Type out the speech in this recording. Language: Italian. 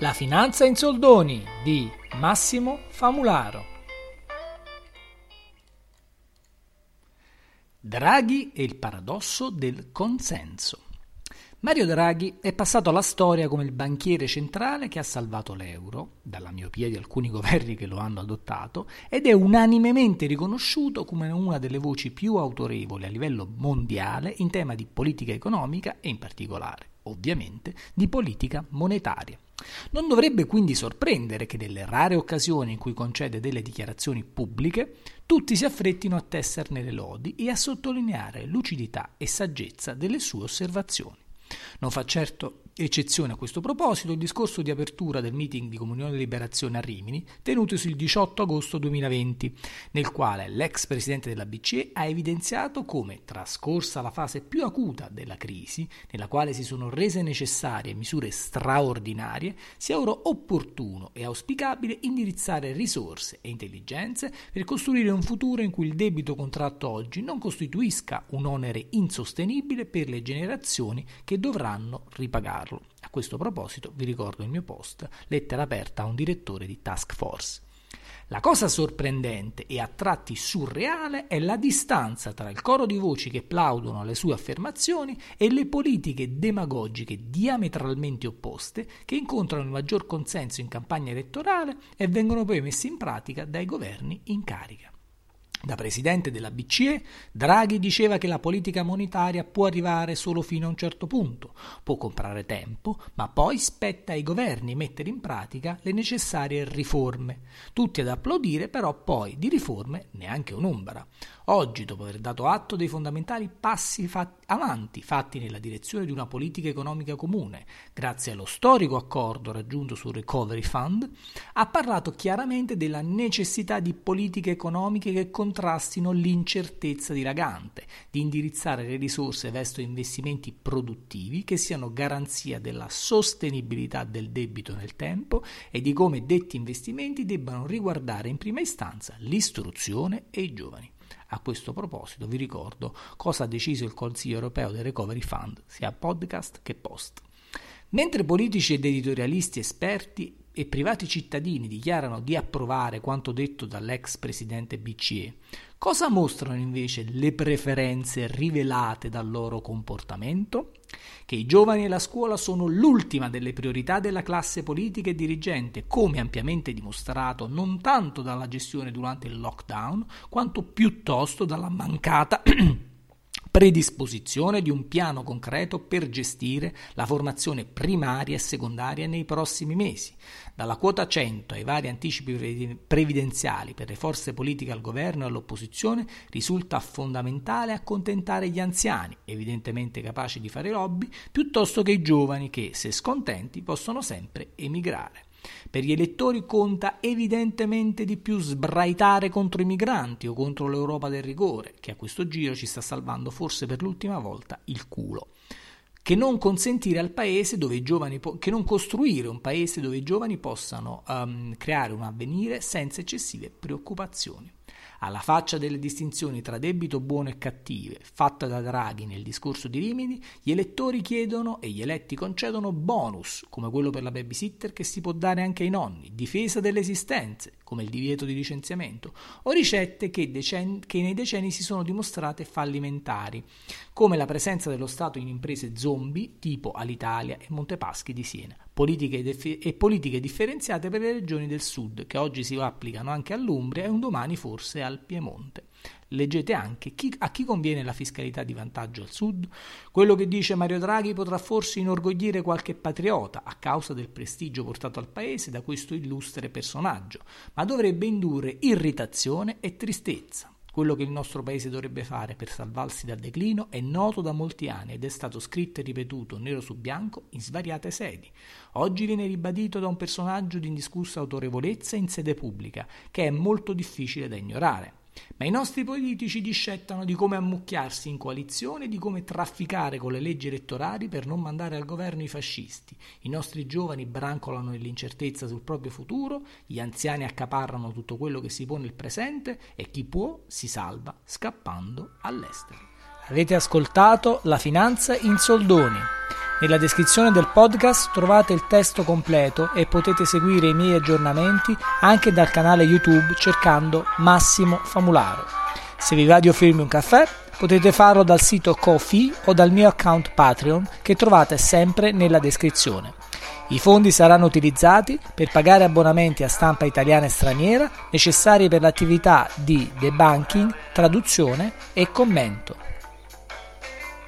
La finanza in soldoni di Massimo Famularo. Draghi e il paradosso del consenso. Mario Draghi è passato alla storia come il banchiere centrale che ha salvato l'euro, dalla miopia di alcuni governi che lo hanno adottato, ed è unanimemente riconosciuto come una delle voci più autorevoli a livello mondiale in tema di politica economica e in particolare, ovviamente, di politica monetaria. Non dovrebbe quindi sorprendere che nelle rare occasioni in cui concede delle dichiarazioni pubbliche, tutti si affrettino a tesserne le lodi e a sottolineare lucidità e saggezza delle sue osservazioni. Non fa certo eccezione a questo proposito il discorso di apertura del meeting di Comunione e Liberazione a Rimini, tenutosi il 18 agosto 2020, nel quale l'ex presidente della BCE ha evidenziato come, trascorsa la fase più acuta della crisi, nella quale si sono rese necessarie misure straordinarie, sia ora opportuno e auspicabile indirizzare risorse e intelligenze per costruire un futuro in cui il debito contratto oggi non costituisca un onere insostenibile per le generazioni che dovranno ripagarlo. A questo proposito vi ricordo il mio post, lettera aperta a un direttore di task force. La cosa sorprendente e a tratti surreale è la distanza tra il coro di voci che plaudono alle sue affermazioni e le politiche demagogiche diametralmente opposte che incontrano il maggior consenso in campagna elettorale e vengono poi messe in pratica dai governi in carica. Da presidente della BCE, Draghi diceva che la politica monetaria può arrivare solo fino a un certo punto, può comprare tempo, ma poi spetta ai governi mettere in pratica le necessarie riforme. Tutti ad applaudire, però poi di riforme neanche un'ombra. Oggi, dopo aver dato atto dei fondamentali passi fatti avanti fatti nella direzione di una politica economica comune, grazie allo storico accordo raggiunto sul Recovery Fund, ha parlato chiaramente della necessità di politiche economiche che contrastino l'incertezza dilagante, di indirizzare le risorse verso investimenti produttivi che siano garanzia della sostenibilità del debito nel tempo e di come detti investimenti debbano riguardare in prima istanza l'istruzione e i giovani. A questo proposito vi ricordo cosa ha deciso il Consiglio europeo del Recovery Fund, sia podcast che post. Mentre politici ed editorialisti esperti e privati cittadini dichiarano di approvare quanto detto dall'ex presidente BCE, cosa mostrano invece le preferenze rivelate dal loro comportamento? che i giovani e la scuola sono l'ultima delle priorità della classe politica e dirigente, come ampiamente dimostrato non tanto dalla gestione durante il lockdown, quanto piuttosto dalla mancata predisposizione di un piano concreto per gestire la formazione primaria e secondaria nei prossimi mesi, dalla quota 100 ai vari anticipi previdenziali per le forze politiche al governo e all'opposizione, risulta fondamentale accontentare gli anziani, evidentemente capaci di fare lobby, piuttosto che i giovani che, se scontenti, possono sempre emigrare. Per gli elettori conta evidentemente di più sbraitare contro i migranti o contro l'Europa del rigore, che a questo giro ci sta salvando forse per l'ultima volta il culo. Che non po- che non costruire un paese dove i giovani possano um, creare un avvenire senza eccessive preoccupazioni. Alla faccia delle distinzioni tra debito buono e cattive, fatta da Draghi nel discorso di Rimini, gli elettori chiedono e gli eletti concedono bonus, come quello per la babysitter che si può dare anche ai nonni, difesa delle esistenze, come il divieto di licenziamento, o ricette che, decen- che nei decenni si sono dimostrate fallimentari, come la presenza dello Stato in imprese zombie tipo Alitalia e Montepaschi di Siena, politiche def- e politiche differenziate per le regioni del sud, che oggi si applicano anche all'Umbria e un domani forse al Piemonte. Leggete anche chi, a chi conviene la fiscalità di vantaggio al sud. Quello che dice Mario Draghi potrà forse inorgoglire qualche patriota a causa del prestigio portato al paese da questo illustre personaggio, ma dovrebbe indurre irritazione e tristezza. Quello che il nostro paese dovrebbe fare per salvarsi dal declino è noto da molti anni ed è stato scritto e ripetuto nero su bianco in svariate sedi. Oggi viene ribadito da un personaggio di indiscussa autorevolezza in sede pubblica, che è molto difficile da ignorare. Ma i nostri politici discettano di come ammucchiarsi in coalizione di come trafficare con le leggi elettorali per non mandare al governo i fascisti. I nostri giovani brancolano nell'incertezza sul proprio futuro, gli anziani accaparrano tutto quello che si pone nel presente e chi può si salva scappando all'estero. Avete ascoltato La finanza in soldoni Nella descrizione del podcast trovate il testo completo e potete seguire i miei aggiornamenti anche dal canale YouTube cercando Massimo Famularo. Se vi va di offrirmi un caffè, potete farlo dal sito Kofi o dal mio account Patreon che trovate sempre nella descrizione. I fondi saranno utilizzati per pagare abbonamenti a stampa italiana e straniera necessari per l'attività di debunking, traduzione e commento.